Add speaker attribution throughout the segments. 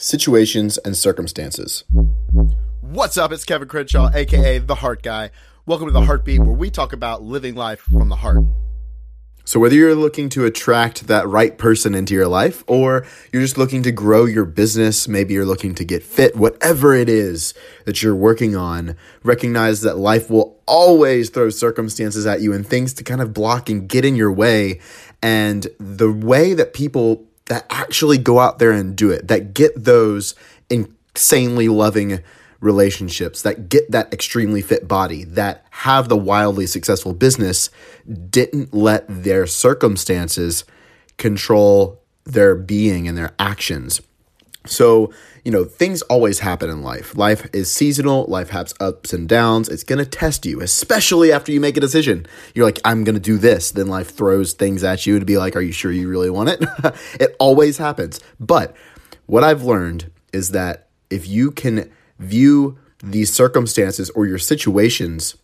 Speaker 1: situations, and circumstances.
Speaker 2: What's up? It's Kevin Crenshaw, aka The Heart Guy. Welcome to The Heartbeat, where we talk about living life from the heart.
Speaker 1: So, whether you're looking to attract that right person into your life, or you're just looking to grow your business, maybe you're looking to get fit, whatever it is that you're working on, recognize that life will always throw circumstances at you and things to kind of block and get in your way. And the way that people that actually go out there and do it, that get those insanely loving relationships, that get that extremely fit body, that have the wildly successful business, didn't let their circumstances control their being and their actions. So, you know, things always happen in life. Life is seasonal, life has ups and downs. It's going to test you, especially after you make a decision. You're like, I'm going to do this. Then life throws things at you to be like, Are you sure you really want it? it always happens. But what I've learned is that if you can view these circumstances or your situations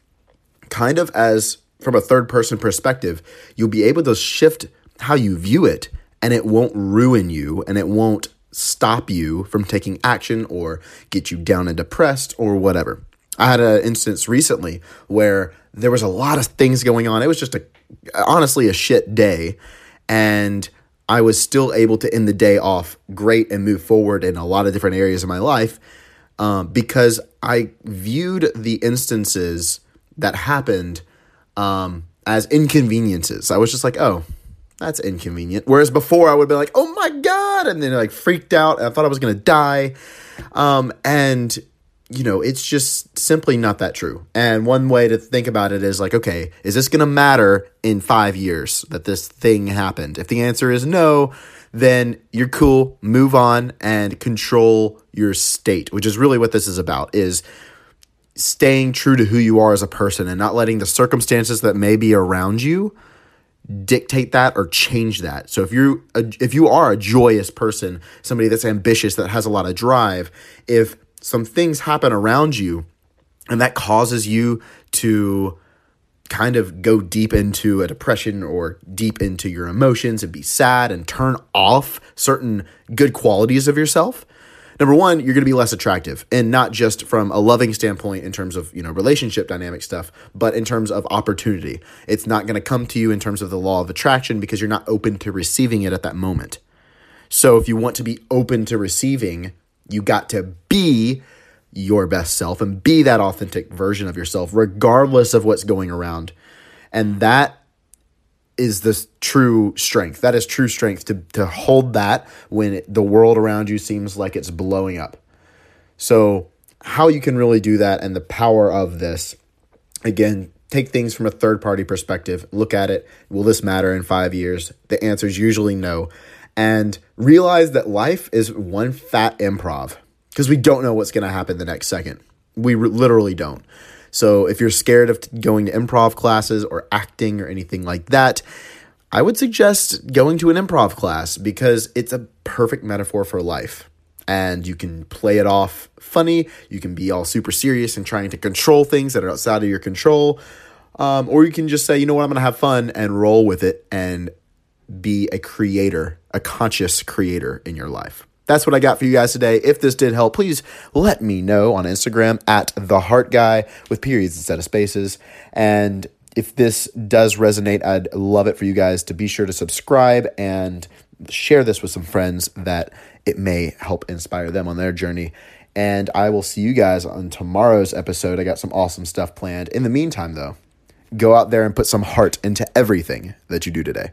Speaker 1: kind of as from a third person perspective, you'll be able to shift how you view it and it won't ruin you and it won't stop you from taking action or get you down and depressed or whatever. I had an instance recently where there was a lot of things going on. It was just a honestly a shit day and I was still able to end the day off great and move forward in a lot of different areas of my life um, because I viewed the instances that happened um, as inconveniences. I was just like, oh, that's inconvenient. Whereas before I would be like, oh my God. And then like freaked out. I thought I was going to die. Um, and, you know, it's just simply not that true. And one way to think about it is like, okay, is this going to matter in five years that this thing happened? If the answer is no, then you're cool, move on and control your state, which is really what this is about is staying true to who you are as a person and not letting the circumstances that may be around you dictate that or change that. So if you if you are a joyous person, somebody that's ambitious that has a lot of drive, if some things happen around you and that causes you to kind of go deep into a depression or deep into your emotions and be sad and turn off certain good qualities of yourself, number one, you're going to be less attractive. And not just from a loving standpoint in terms of, you know, relationship dynamic stuff, but in terms of opportunity. It's not going to come to you in terms of the law of attraction because you're not open to receiving it at that moment. So if you want to be open to receiving, you got to be your best self and be that authentic version of yourself, regardless of what's going around. And that is the true strength. That is true strength to, to hold that when it, the world around you seems like it's blowing up. So, how you can really do that and the power of this, again, take things from a third party perspective, look at it. Will this matter in five years? The answer is usually no. And realize that life is one fat improv because we don't know what's going to happen the next second. We re- literally don't. So if you're scared of going to improv classes or acting or anything like that, I would suggest going to an improv class because it's a perfect metaphor for life. And you can play it off funny, you can be all super serious and trying to control things that are outside of your control. Um, or you can just say, you know what, I'm going to have fun and roll with it and be a creator, a conscious creator in your life that's what I got for you guys today. If this did help, please let me know on Instagram at the heart guy with periods instead of spaces. And if this does resonate, I'd love it for you guys to be sure to subscribe and share this with some friends that it may help inspire them on their journey. And I will see you guys on tomorrow's episode. I got some awesome stuff planned. In the meantime, though, go out there and put some heart into everything that you do today.